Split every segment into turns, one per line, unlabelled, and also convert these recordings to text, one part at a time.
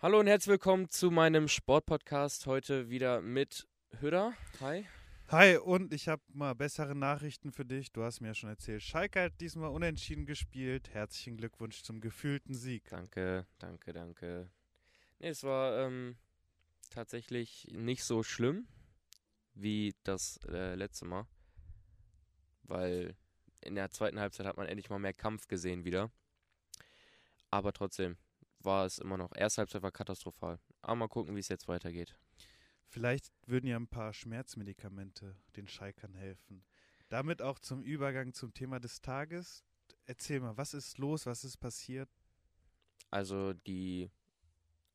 Hallo und herzlich willkommen zu meinem Sportpodcast. Heute wieder mit Hüder. Hi.
Hi, und ich habe mal bessere Nachrichten für dich. Du hast mir ja schon erzählt, Schalke hat diesmal unentschieden gespielt. Herzlichen Glückwunsch zum gefühlten Sieg.
Danke, danke, danke. Nee, es war ähm, tatsächlich nicht so schlimm wie das äh, letzte Mal. Weil in der zweiten Halbzeit hat man endlich mal mehr Kampf gesehen wieder. Aber trotzdem war es immer noch. Erste Halbzeit war katastrophal. Aber mal gucken, wie es jetzt weitergeht.
Vielleicht würden ja ein paar Schmerzmedikamente den Schalkern helfen. Damit auch zum Übergang zum Thema des Tages. Erzähl mal, was ist los, was ist passiert?
Also die,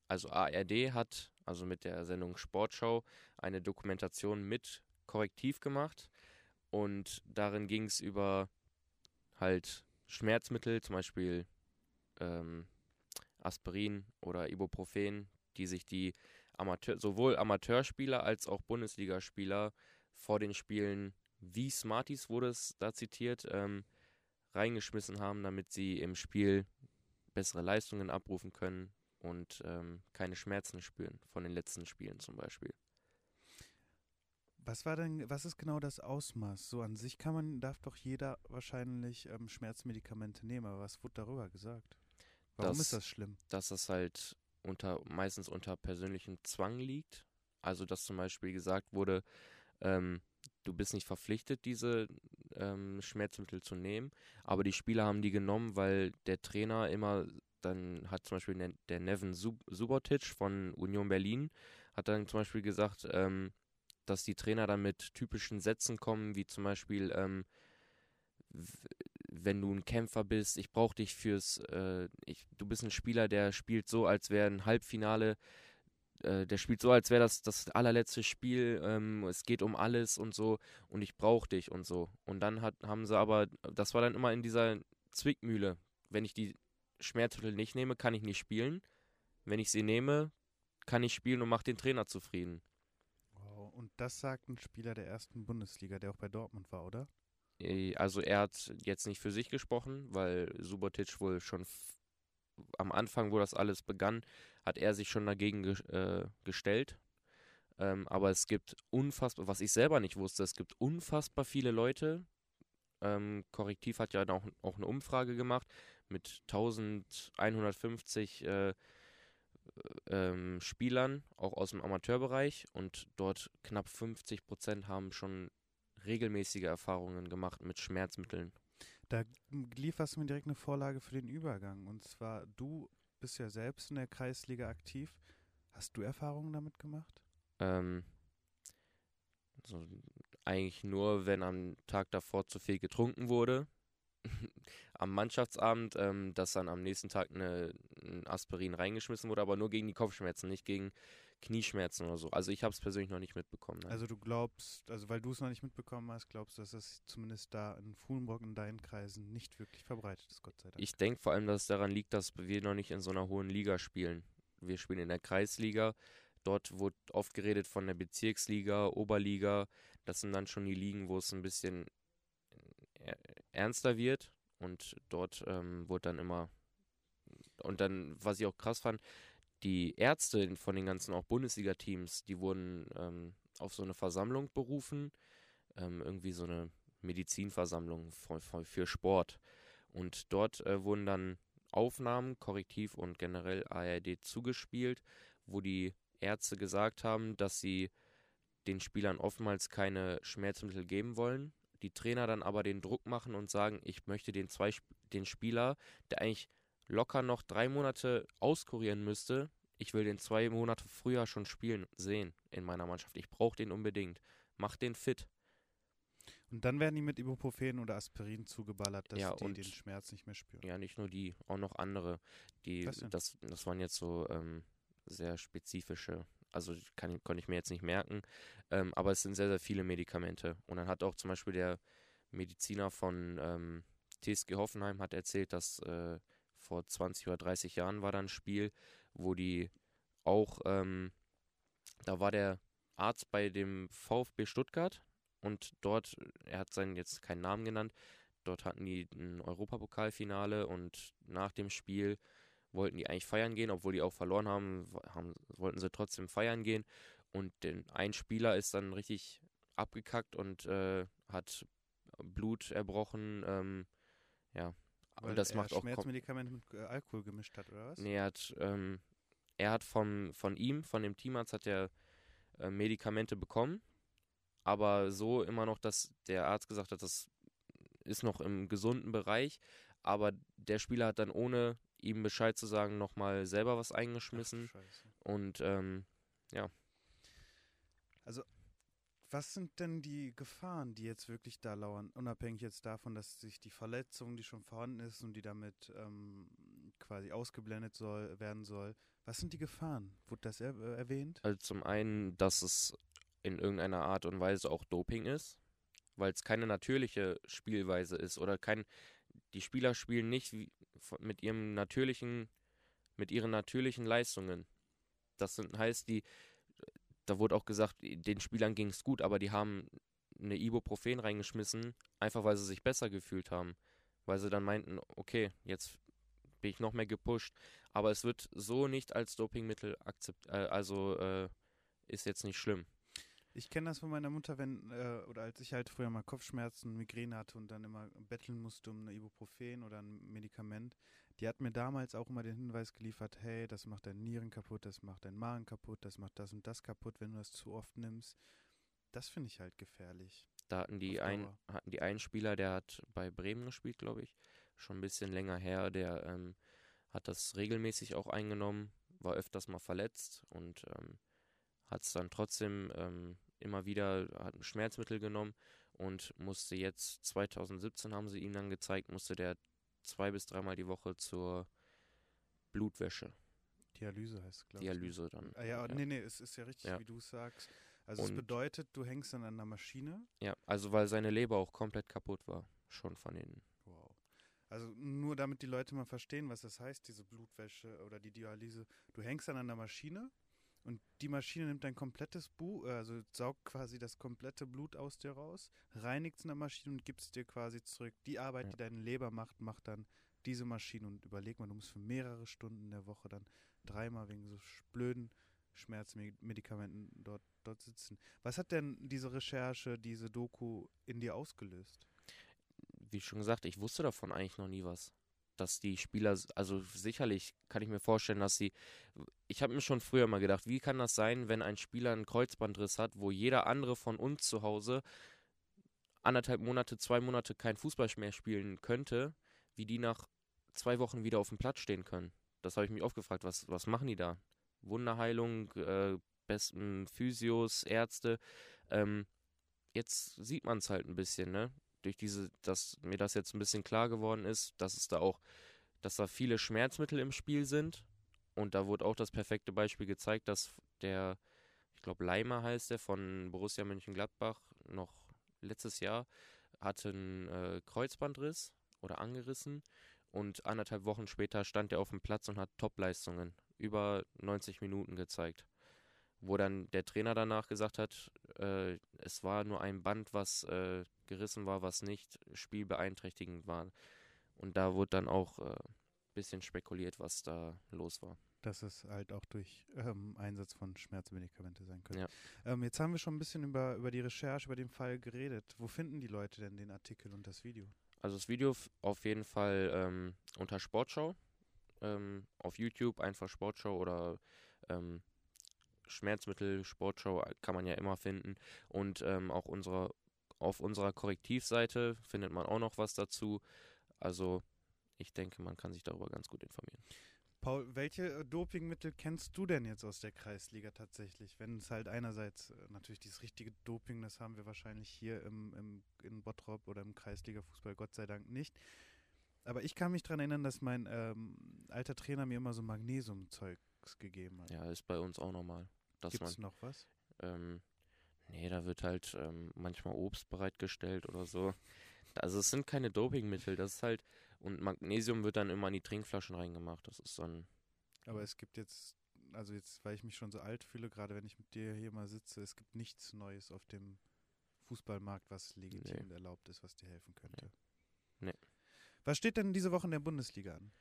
also ARD hat, also mit der Sendung Sportschau, eine Dokumentation mit Korrektiv gemacht und darin ging es über halt Schmerzmittel, zum Beispiel ähm, Aspirin oder Ibuprofen, die sich die Amateur, sowohl Amateurspieler als auch Bundesligaspieler vor den Spielen, wie Smarties wurde es da zitiert, ähm, reingeschmissen haben, damit sie im Spiel bessere Leistungen abrufen können und ähm, keine Schmerzen spüren von den letzten Spielen zum Beispiel.
Was war denn, was ist genau das Ausmaß? So an sich kann man, darf doch jeder wahrscheinlich ähm, Schmerzmedikamente nehmen, aber was wurde darüber gesagt? Warum
dass,
ist das schlimm?
Dass das halt unter, meistens unter persönlichem Zwang liegt. Also, dass zum Beispiel gesagt wurde, ähm, du bist nicht verpflichtet, diese ähm, Schmerzmittel zu nehmen, aber die Spieler haben die genommen, weil der Trainer immer, dann hat zum Beispiel der, der Nevin Sub Subotic von Union Berlin, hat dann zum Beispiel gesagt, ähm, dass die Trainer dann mit typischen Sätzen kommen, wie zum Beispiel, ähm, wenn du ein Kämpfer bist, ich brauche dich fürs, äh, ich, du bist ein Spieler, der spielt so, als wäre ein Halbfinale, äh, der spielt so, als wäre das das allerletzte Spiel, ähm, es geht um alles und so und ich brauche dich und so. Und dann hat, haben sie aber, das war dann immer in dieser Zwickmühle. Wenn ich die Schmerzmittel nicht nehme, kann ich nicht spielen. Wenn ich sie nehme, kann ich spielen und mache den Trainer zufrieden.
Wow, und das sagt ein Spieler der ersten Bundesliga, der auch bei Dortmund war, oder?
Äh, also er hat jetzt nicht für sich gesprochen, weil Subotic wohl schon am Anfang, wo das alles begann, hat er sich schon dagegen ge äh, gestellt. Ähm, aber es gibt unfassbar, was ich selber nicht wusste, es gibt unfassbar viele Leute. Ähm, Korrektiv hat ja auch, auch eine Umfrage gemacht mit 1150 äh, ähm, Spielern, auch aus dem Amateurbereich. Und dort knapp 50 Prozent haben schon regelmäßige Erfahrungen gemacht mit Schmerzmitteln.
Da lieferst du mir direkt eine Vorlage für den Übergang. Und zwar, du bist ja selbst in der Kreisliga aktiv. Hast du Erfahrungen damit gemacht?
Ähm, also eigentlich nur, wenn am Tag davor zu viel getrunken wurde. am Mannschaftsabend, ähm, dass dann am nächsten Tag eine, ein Aspirin reingeschmissen wurde, aber nur gegen die Kopfschmerzen, nicht gegen Knieschmerzen oder so. Also ich habe es persönlich noch nicht mitbekommen.
Nein. Also du glaubst, also weil du es noch nicht mitbekommen hast, glaubst du, dass es zumindest da in Fuhlenburg in deinen Kreisen nicht wirklich verbreitet ist, Gott sei Dank.
Ich denke vor allem, dass es daran liegt, dass wir noch nicht in so einer hohen Liga spielen. Wir spielen in der Kreisliga. Dort wurde oft geredet von der Bezirksliga, Oberliga. Das sind dann schon die Ligen, wo es ein bisschen äh, ernster wird. Und dort ähm, wurde dann immer. Und dann, was ich auch krass fand, die Ärzte von den ganzen auch Bundesliga-Teams, die wurden ähm, auf so eine Versammlung berufen, ähm, irgendwie so eine Medizinversammlung für, für Sport. Und dort äh, wurden dann Aufnahmen, Korrektiv und generell ARD zugespielt, wo die Ärzte gesagt haben, dass sie den Spielern oftmals keine Schmerzmittel geben wollen. Die Trainer dann aber den Druck machen und sagen, ich möchte den, zwei, den Spieler, der eigentlich locker noch drei Monate auskurieren müsste. Ich will den zwei Monate früher schon spielen sehen in meiner Mannschaft. Ich brauche den unbedingt. Mach den fit.
Und dann werden die mit Ibuprofen oder Aspirin zugeballert, dass ja, die den Schmerz nicht mehr spüren.
Ja, nicht nur die, auch noch andere. Die, das, das waren jetzt so ähm, sehr spezifische, also kann, konnte ich mir jetzt nicht merken, ähm, aber es sind sehr, sehr viele Medikamente. Und dann hat auch zum Beispiel der Mediziner von ähm, TSG Hoffenheim hat erzählt, dass äh, vor 20 oder 30 Jahren war da ein Spiel, wo die auch, ähm, da war der Arzt bei dem VfB Stuttgart und dort, er hat seinen jetzt keinen Namen genannt, dort hatten die ein Europapokalfinale und nach dem Spiel wollten die eigentlich feiern gehen, obwohl die auch verloren haben, haben wollten sie trotzdem feiern gehen. Und den, ein Spieler ist dann richtig abgekackt und äh, hat Blut erbrochen. Ähm, ja,
Weil
und das
er
macht auch.
Schmerzmedikamente mit äh, Alkohol gemischt hat, oder was?
Nee, er hat, ähm, er hat vom, von ihm, von dem Teamarzt, hat er äh, Medikamente bekommen. Aber so immer noch, dass der Arzt gesagt hat, das ist noch im gesunden Bereich. Aber der Spieler hat dann ohne ihm Bescheid zu sagen, nochmal selber was eingeschmissen.
Ach.
Und ähm,
Was sind denn die Gefahren, die jetzt wirklich da lauern, unabhängig jetzt davon, dass sich die Verletzung, die schon vorhanden ist und die damit ähm, quasi ausgeblendet soll, werden soll, was sind die Gefahren? Wurde das er äh, erwähnt?
also zum einen, dass es in irgendeiner Art und Weise auch Doping ist, weil es keine natürliche Spielweise ist oder kein. Die Spieler spielen nicht wie, mit ihrem natürlichen, mit ihren natürlichen Leistungen. Das sind, heißt, die, da wurde auch gesagt, den Spielern ging es gut, aber die haben eine Ibuprofen reingeschmissen, einfach weil sie sich besser gefühlt haben. Weil sie dann meinten, okay, jetzt bin ich noch mehr gepusht. Aber es wird so nicht als Dopingmittel akzeptiert, äh, also äh, ist jetzt nicht schlimm.
Ich kenne das von meiner Mutter, wenn, äh, oder als ich halt früher mal Kopfschmerzen, Migräne hatte und dann immer betteln musste um eine Ibuprofen oder ein Medikament. Die hat mir damals auch immer den Hinweis geliefert, hey, das macht deine Nieren kaputt, das macht deinen Magen kaputt, das macht das und das kaputt, wenn du das zu oft nimmst. Das finde ich halt gefährlich.
Da hatten die, ein, hatten die einen Spieler, der hat bei Bremen gespielt, glaube ich, schon ein bisschen länger her, der ähm, hat das regelmäßig auch eingenommen, war öfters mal verletzt und ähm, hat es dann trotzdem ähm, immer wieder, hat ein Schmerzmittel genommen und musste jetzt, 2017 haben sie ihm dann gezeigt, musste der zwei bis dreimal die Woche zur Blutwäsche,
Dialyse heißt es, glaube ich.
Dialyse dann.
Ah, ja, nee, nee, es ist ja richtig,
Ja.
wie du es sagst. Also es
Und-
bedeutet, du hängst an einer Maschine.
Ja, also weil seine Leber auch komplett kaputt war, schon von den
Wow. Also nur damit die Leute mal verstehen, was das heißt, diese Blutwäsche oder die Dialyse. Du hängst an einer Maschine und die Maschine nimmt dein komplettes Bu, also saugt quasi das komplette Blut aus dir raus, reinigt es in der Maschine und gibt es dir quasi zurück. Die Arbeit,
Ja.
die deine Leber macht, macht dann diese Maschine und überleg mal, du musst für mehrere Stunden in der Woche dann dreimal wegen so blöden Schmerzmedikamenten dort, dort sitzen. Was hat denn diese Recherche, diese Doku in dir ausgelöst?
wie schon gesagt, ich wusste davon eigentlich noch nie was. Dass die Spieler, also sicherlich kann ich mir vorstellen, dass sie. Ich habe mir schon früher mal gedacht, wie kann das sein, wenn ein Spieler einen Kreuzbandriss hat, wo jeder andere von uns zu Hause anderthalb Monate, zwei Monate kein Fußball mehr spielen könnte, wie die nach zwei Wochen wieder auf dem Platz stehen können. Das habe ich mich oft gefragt, was, was machen die da? Wunderheilung, äh, besten Physios, Ärzte. Ähm, jetzt sieht man es halt ein bisschen, ne? Durch diese, dass mir das jetzt ein bisschen klar geworden ist, dass es da auch, dass da viele Schmerzmittel im Spiel sind. Und da wurde auch das perfekte Beispiel gezeigt, dass der, ich glaube Leimer heißt der, von Borussia Mönchengladbach, noch letztes Jahr hatte einen äh, Kreuzbandriss oder angerissen und anderthalb Wochen später stand er auf dem Platz und hat Topleistungen über 90 Minuten gezeigt. Wo dann der Trainer danach gesagt hat, äh, es war nur ein Band, was äh, gerissen war, was nicht spielbeeinträchtigend war. Und da wurde dann auch ein äh, bisschen spekuliert, was da los war.
dass es halt auch durch ähm, Einsatz von Schmerzmedikamente sein könnte.
Ja.
Ähm, jetzt haben wir schon ein bisschen über, über die Recherche, über den Fall geredet. Wo finden die Leute denn den Artikel und das Video?
Also das Video auf jeden Fall ähm, unter Sportschau. Ähm, auf YouTube einfach Sportschau oder ähm, Schmerzmittel Sportschau äh, kann man ja immer finden. Und ähm, auch unsere, auf unserer Korrektivseite findet man auch noch was dazu. Also ich denke, man kann sich darüber ganz gut informieren.
Paul, welche äh, Dopingmittel kennst du denn jetzt aus der Kreisliga tatsächlich? Wenn es halt einerseits äh, natürlich dieses richtige Doping, das haben wir wahrscheinlich hier im, im, in Bottrop oder im Kreisliga-Fußball Gott sei Dank nicht. Aber ich kann mich daran erinnern, dass mein ähm, alter Trainer mir immer so Magnesium-Zeugs gegeben hat.
Ja, ist bei uns auch normal.
Gibt es noch was?
Ähm, nee, da wird halt ähm, manchmal Obst bereitgestellt oder so. Also es sind keine Dopingmittel, das ist halt, und Magnesium wird dann immer in die Trinkflaschen reingemacht. Das ist dann,
Aber es gibt jetzt, also jetzt, weil ich mich schon so alt fühle, gerade wenn ich mit dir hier mal sitze, es gibt nichts Neues auf dem Fußballmarkt, was legitim
Nee.
und erlaubt ist, was dir helfen könnte.
Nee.
Was steht denn diese Woche in der Bundesliga an?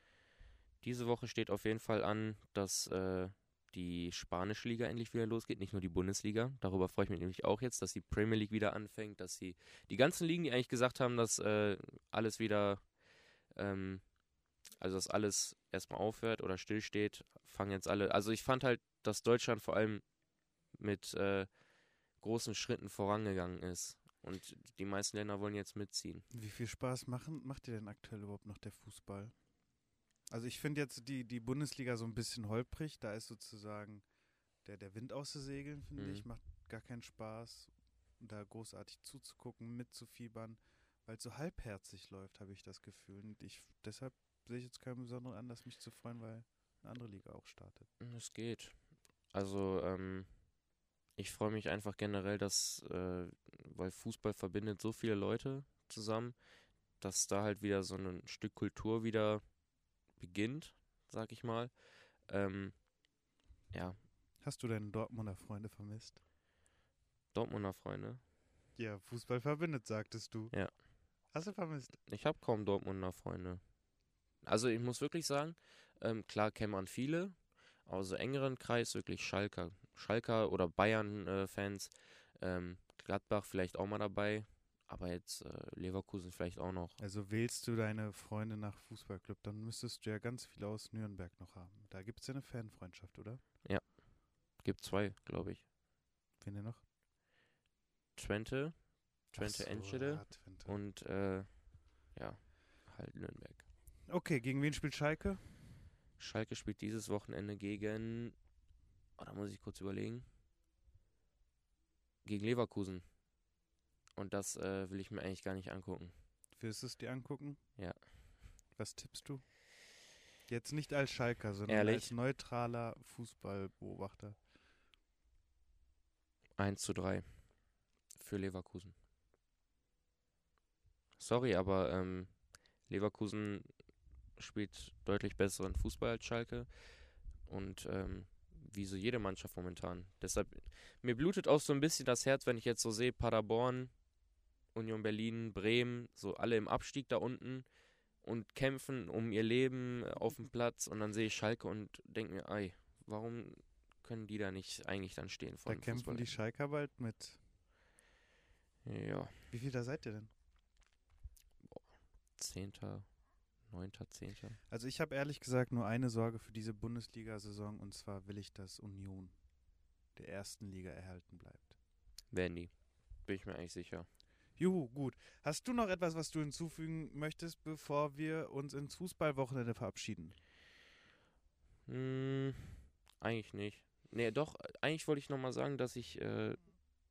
diese Woche steht auf jeden Fall an, dass äh, die spanische Liga endlich wieder losgeht, nicht nur die Bundesliga. Darüber freue ich mich nämlich auch jetzt, dass die Premier League wieder anfängt, dass sie die ganzen Ligen, die eigentlich gesagt haben, dass äh, alles wieder, ähm, also dass alles erstmal aufhört oder stillsteht, fangen jetzt alle. Also ich fand halt, dass Deutschland vor allem mit äh, großen Schritten vorangegangen ist. Und die meisten Länder wollen jetzt mitziehen.
Wie viel Spaß machen, macht dir denn aktuell überhaupt noch der Fußball? Also ich finde jetzt die, die Bundesliga so ein bisschen holprig. Da ist sozusagen der, der Wind aus den Segeln, finde
Mhm.
ich. Macht gar keinen Spaß, da großartig zuzugucken, mitzufiebern, weil es so halbherzig läuft, habe ich das Gefühl. Und ich, deshalb sehe ich jetzt keinen besonderen Anlass, mich zu freuen, weil eine andere Liga auch startet.
Es geht. Also, ähm, ich freue mich einfach generell, dass, äh, weil Fußball verbindet so viele Leute zusammen, dass da halt wieder so ein Stück Kultur wieder beginnt, sag ich mal. Ähm, ja,
Hast du deine Dortmunder Freunde vermisst?
Dortmunder Freunde.
Ja, Fußball verbindet, sagtest du.
Ja.
Hast du vermisst?
Ich habe kaum Dortmunder Freunde. Also ich muss wirklich sagen, ähm, klar kennt man viele, aber so engeren Kreis wirklich Schalker. Schalker oder Bayern-Fans, ähm, Gladbach vielleicht auch mal dabei, aber jetzt äh, Leverkusen vielleicht auch noch.
Also wählst du deine Freunde nach Fußballclub, dann müsstest du ja ganz viele aus Nürnberg noch haben. Da gibt es ja eine Fanfreundschaft, oder?
Gibt zwei, glaube ich.
Wen denn noch?
Twente, Twente
so,
Enschede
ja, Twente.
und äh, ja, halt Nürnberg.
Okay, gegen wen spielt Schalke?
Schalke spielt dieses Wochenende gegen, oh, da muss ich kurz überlegen, gegen Leverkusen. Und das äh, will ich mir eigentlich gar nicht angucken.
Willst du es dir angucken?
Ja.
Was tippst du? Jetzt nicht als Schalker, sondern
Ehrlich?
als neutraler Fußballbeobachter.
1 zu 3 für Leverkusen. Sorry, aber ähm, Leverkusen spielt deutlich besseren Fußball als Schalke. Und ähm, wie so jede Mannschaft momentan. Deshalb, mir blutet auch so ein bisschen das Herz, wenn ich jetzt so sehe, Paderborn, Union Berlin, Bremen, so alle im Abstieg da unten und kämpfen um ihr Leben auf dem Platz. Und dann sehe ich Schalke und denke mir, ei, warum können die da nicht eigentlich dann stehen vor
Da kämpfen die? Schalker bald mit.
Ja,
Wie viel da seid ihr denn?
Zehnter, Neunter, Zehnter.
Also ich habe ehrlich gesagt nur eine Sorge für diese Bundesliga-Saison und zwar will ich, dass Union der ersten Liga erhalten bleibt.
Werden die. Bin ich mir eigentlich sicher.
Juhu, gut. Hast du noch etwas, was du hinzufügen möchtest, bevor wir uns ins Fußballwochenende verabschieden?
Hm, eigentlich nicht. Nee, doch, eigentlich wollte ich nochmal sagen, dass ich äh,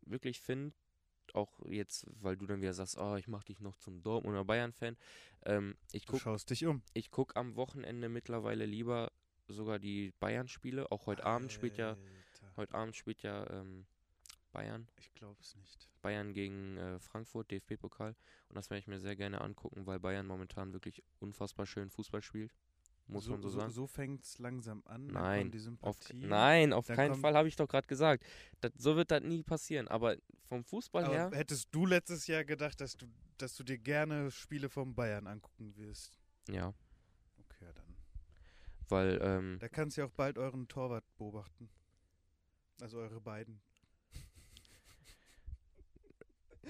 wirklich finde, auch jetzt, weil du dann wieder sagst, oh, ich mach dich noch zum Dortmunder Bayern-Fan. Ähm, ich
Du
guck,
schaust dich um.
ich guck am Wochenende mittlerweile lieber sogar die Bayern-Spiele. Auch heute Abend spielt ja,
Alter,
heute Abend spielt ja ähm, Bayern.
Ich glaube es nicht.
Bayern gegen äh, Frankfurt, DFB-Pokal. Und das werde ich mir sehr gerne angucken, weil Bayern momentan wirklich unfassbar schön Fußball spielt. Muss man so sagen.
So fängt es langsam an.
Nein, Auf, nein, auf keinen Fall, habe ich doch gerade gesagt. Das, so wird das nie passieren. Aber vom Fußball
Aber
her,
hättest du letztes Jahr gedacht, dass du, dass du dir gerne Spiele vom Bayern angucken wirst?
ja,
Okay, dann.
weil, ähm,
Da kannst du ja auch bald euren Torwart beobachten. Also eure beiden.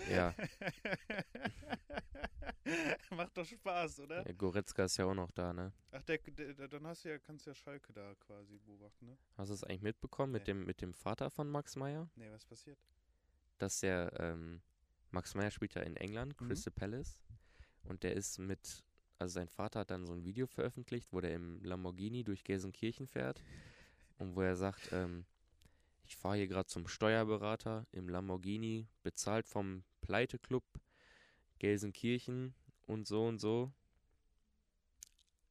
Ja,
Macht doch Spaß, oder?
äh, Goretzka ist ja auch noch da, ne?
Ach, der, der, dann hast du ja, kannst du ja Schalke da quasi beobachten, ne?
Hast du es eigentlich mitbekommen mit
Nee.
dem, mit dem Vater von Max Meyer?
Nee, was passiert?
Dass der, ähm, Max Meyer spielt ja in England,
Mhm.
Crystal Palace. Und der ist mit, also sein Vater hat dann so ein Video veröffentlicht, wo der im Lamborghini durch Gelsenkirchen fährt. Und wo er sagt, ähm, ich fahre hier gerade zum Steuerberater im Lamborghini, bezahlt vom Pleiteclub Gelsenkirchen und so und so.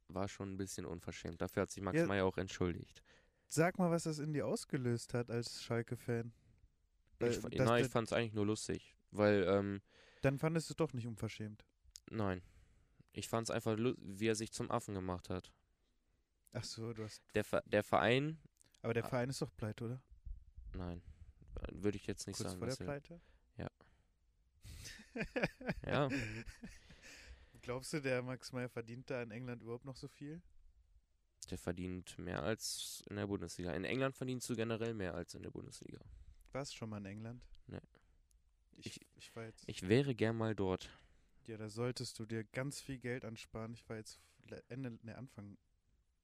War schon ein bisschen unverschämt. Dafür hat sich Max
Ja.
Meyer auch entschuldigt.
Sag mal, was das in dir ausgelöst hat als Schalke-Fan.
Ich, nein, ich fand es eigentlich nur lustig. Weil, ähm,
Dann fandest du es doch nicht unverschämt.
nein. Ich fand es einfach, wie er sich zum Affen gemacht hat.
Ach so, du hast.
Der, Ver der Verein,
Aber der. Verein ist doch pleite, oder?
Nein. Würde ich jetzt nicht
Kurz
sagen.
vor der
er-
Pleite?
Ja. Ja.
Glaubst du, der Max Meyer verdient da in England überhaupt noch so viel?
Der verdient mehr als in der Bundesliga. In England verdienst du generell mehr als in der Bundesliga.
Warst du schon mal in England?
Nee.
Ich,
Ich-
ich war jetzt.
Ich wäre gern mal dort.
Ja, da solltest du dir ganz viel Geld ansparen. Ich war jetzt Ende, ne, Anfang,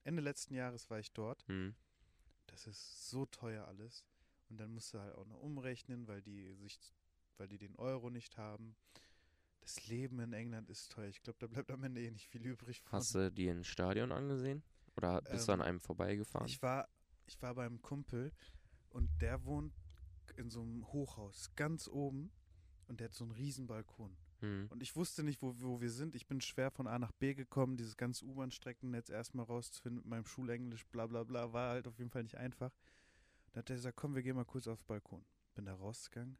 Ende letzten Jahres war ich dort.
Hm.
Das ist so teuer alles. Und dann musst du halt auch noch umrechnen, weil die sich, weil die den Euro nicht haben. Das Leben in England ist teuer. Ich glaube, da bleibt am Ende eh nicht viel übrig von.
Hast du dir ein Stadion angesehen? Oder bist du an
Ähm,
einem vorbeigefahren?
Ich war, ich war beim Kumpel und der wohnt in so einem Hochhaus ganz oben und der hat so einen riesen Balkon.
Hm.
Und ich wusste nicht, wo, wo wir sind. Ich bin schwer von A nach B gekommen, dieses ganze U-Bahn-Streckennetz erstmal rauszufinden mit meinem Schulenglisch, bla bla bla, war halt auf jeden Fall nicht einfach. Dann hat er gesagt, komm, wir gehen mal kurz aufs Balkon. Bin da rausgegangen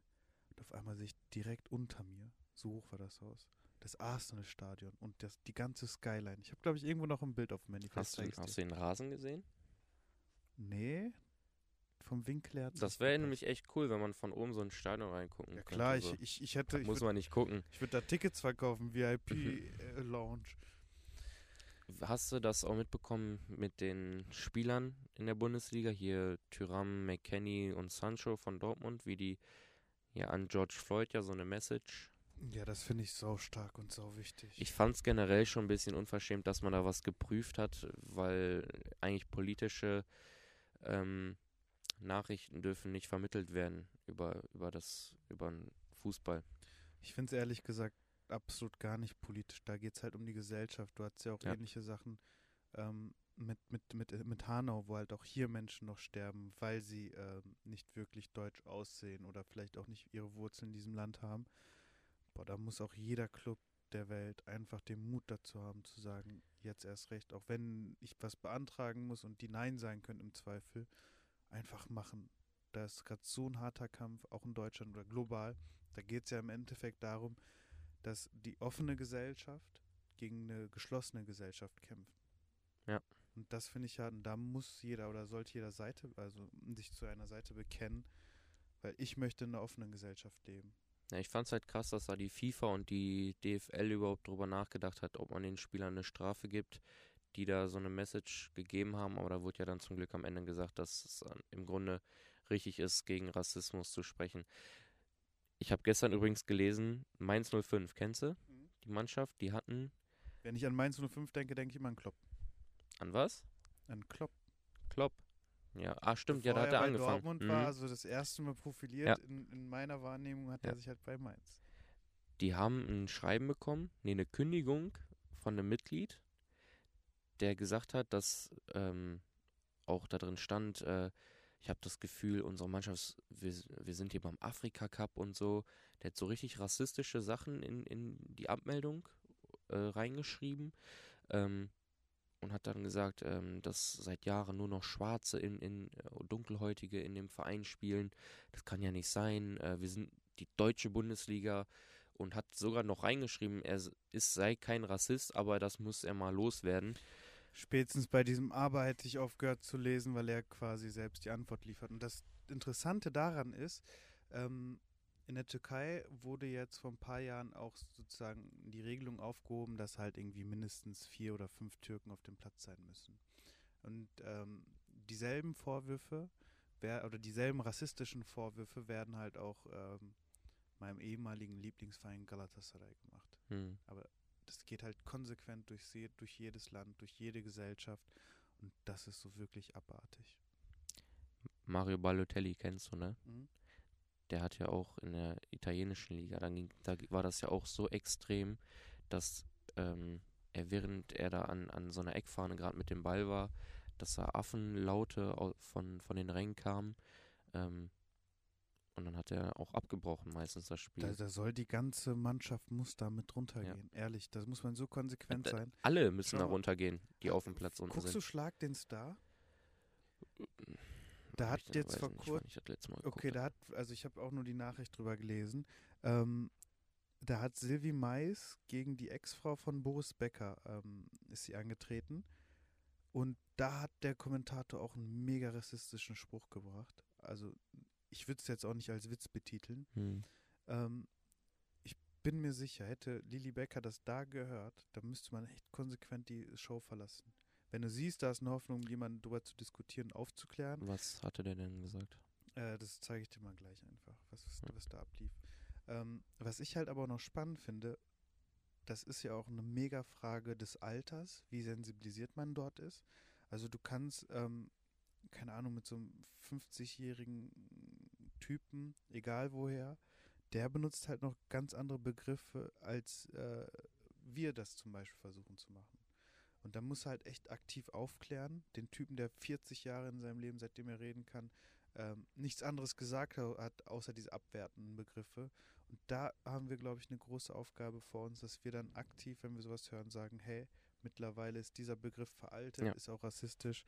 und auf einmal sehe ich direkt unter mir, so hoch war das Haus, das Arsenal-Stadion und das, die ganze Skyline. Ich habe, glaube ich, irgendwo noch ein Bild auf dem Handy. vielleicht
Hast, du, hast du den Rasen gesehen?
Nee, vom Winkel her.
Das wäre nämlich echt cool, wenn man von oben so ein Stadion reingucken
Ja
könnte.
klar, ich, ich, ich hätte, ich
Muss
würde
man nicht gucken.
würd da Tickets verkaufen, VIP-Lounge.
Hast du das auch mitbekommen mit den Spielern in der Bundesliga? Hier Tyram, McKenny und Sancho von Dortmund, wie die ja an George Floyd ja so eine Message.
Ja, das finde ich sau stark und sau wichtig.
Ich fand es generell schon ein bisschen unverschämt, dass man da was geprüft hat, weil eigentlich politische ähm, Nachrichten dürfen nicht vermittelt werden über, über das, über den Fußball.
Ich finde es ehrlich gesagt absolut gar nicht politisch. Da geht es halt um die Gesellschaft. Du hast ja auch
Ja.
ähnliche Sachen ähm, mit, mit, mit, äh, mit Hanau, wo halt auch hier Menschen noch sterben, weil sie ähm, nicht wirklich deutsch aussehen oder vielleicht auch nicht ihre Wurzeln in diesem Land haben. Boah, da muss auch jeder Club der Welt einfach den Mut dazu haben, zu sagen, jetzt erst recht, auch wenn ich was beantragen muss und die Nein sein können im Zweifel, einfach machen. Da ist gerade so ein harter Kampf, auch in Deutschland oder global. Da geht es ja im Endeffekt darum, dass die offene Gesellschaft gegen eine geschlossene Gesellschaft kämpft.
Ja.
Und das finde ich ja, und da muss jeder oder sollte jeder Seite, also sich zu einer Seite bekennen, weil ich möchte in einer offenen Gesellschaft leben.
Ja, ich fand es halt krass, dass da die FIFA und die DFL überhaupt drüber nachgedacht hat, ob man den Spielern eine Strafe gibt, die da so eine Message gegeben haben. Aber da wurde ja dann zum Glück am Ende gesagt, dass es im Grunde richtig ist, gegen Rassismus zu sprechen. Ich habe gestern übrigens gelesen, Mainz 05, kennst du?
Mhm.
Die Mannschaft, die hatten
Wenn ich an Mainz 05 denke, denke ich immer an Klopp.
an was?
An Klopp.
Klopp. Ja, ah stimmt, ja,
Bevor
da hat er
bei
angefangen.
Dortmund
Mhm.
war, also das erste Mal profiliert
Ja.
in, in meiner Wahrnehmung hat
Ja.
er sich halt bei Mainz.
Die haben ein Schreiben bekommen, nee, eine Kündigung von einem Mitglied, der gesagt hat, dass ähm, auch da drin stand, äh, ich habe das Gefühl, unsere Mannschaft, wir, wir sind hier beim Afrika Cup und so. Der hat so richtig rassistische Sachen in, in die Abmeldung äh, reingeschrieben ähm, und hat dann gesagt, ähm, dass seit Jahren nur noch Schwarze in, in äh, Dunkelhäutige in dem Verein spielen. Das kann ja nicht sein. Äh, wir sind die deutsche Bundesliga und hat sogar noch reingeschrieben, er ist, sei kein Rassist, aber das muss er mal loswerden.
Spätestens bei diesem Aber hätte ich aufgehört zu lesen, weil er quasi selbst die Antwort liefert. Und das Interessante daran ist, ähm, in der Türkei wurde jetzt vor ein paar Jahren auch sozusagen die Regelung aufgehoben, dass halt irgendwie mindestens vier oder fünf Türken auf dem Platz sein müssen. Und ähm, dieselben Vorwürfe oder dieselben rassistischen Vorwürfe werden halt auch ähm, meinem ehemaligen Lieblingsverein Galatasaray gemacht.
Hm.
Das geht halt konsequent durch, durch jedes Land, durch jede Gesellschaft. Und das ist so wirklich abartig.
Mario Balotelli kennst du, ne?
Mhm.
Der hat ja auch in der italienischen Liga, da, ging, da war das ja auch so extrem, dass ähm, er während er da an, an so einer Eckfahne gerade mit dem Ball war, dass da Affenlaute au- von, von den Rängen kamen. Ähm, und dann hat er auch abgebrochen meistens das Spiel.
Da, da soll die ganze Mannschaft muss da mit runtergehen. Ehrlich, da muss man so konsequent
Äh,
sein.
Alle müssen
Schau
da runtergehen, die auf dem Platz unten
Guckst du
sind.
Schlag den Star? Da
Hab
hat jetzt vor kurzem
das
Okay, da hat, also ich habe auch nur die Nachricht drüber gelesen. Ähm, da hat Sylvie Mais gegen die Ex-Frau von Boris Becker ähm, ist sie angetreten. Und da hat der Kommentator auch einen mega rassistischen Spruch gebracht. Also ich würde es jetzt auch nicht als Witz betiteln.
Hm.
Ähm, ich bin mir sicher, hätte Lili Becker das da gehört, dann müsste man echt konsequent die Show verlassen. wenn du siehst, da ist eine Hoffnung, jemanden darüber zu diskutieren, aufzuklären.
Was hatte der denn gesagt?
Äh, das zeige ich dir mal gleich einfach, was, was da ablief. Ähm, was ich halt aber auch noch spannend finde, das ist ja auch eine mega Frage des Alters, wie sensibilisiert man dort ist. Also du kannst, ähm, keine Ahnung, mit so einem 50-jährigen Typen, egal woher, der benutzt halt noch ganz andere Begriffe, als äh, wir das zum Beispiel versuchen zu machen. Und da muss er halt echt aktiv aufklären, den Typen, der 40 Jahre in seinem Leben, seitdem er reden kann, ähm, nichts anderes gesagt hat, außer diese abwertenden Begriffe. Und da haben wir, glaube ich, eine große Aufgabe vor uns, dass wir dann aktiv, wenn wir sowas hören, sagen, hey, mittlerweile ist dieser Begriff veraltet, ja. ist auch rassistisch.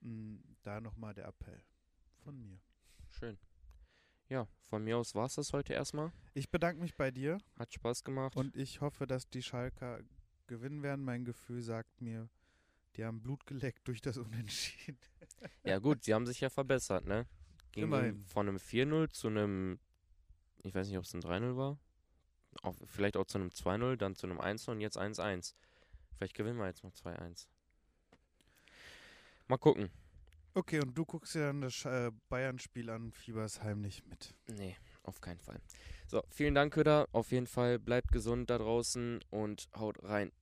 Hm, da nochmal der Appell von mir.
Schön. Ja, von mir aus war es das heute erstmal.
Ich bedanke mich bei dir.
Hat Spaß gemacht.
Und ich hoffe, dass die Schalker gewinnen werden. Mein Gefühl sagt mir, die haben Blut geleckt durch das Unentschieden.
Ja gut, sie haben sich ja verbessert, ne? Ging Immerhin. von einem 4-0 zu einem, ich weiß nicht, ob es ein 3-0 war. Auch, vielleicht auch zu einem 2-0, dann zu einem 1-0 und jetzt 1-1. Vielleicht gewinnen wir jetzt noch 2-1. Mal gucken.
Okay, und du guckst dir dann das äh, Bayern-Spiel an, fieberst heimlich mit.
Nee, auf keinen Fall. So, vielen Dank, Köder. Auf jeden Fall bleibt gesund da draußen und haut rein.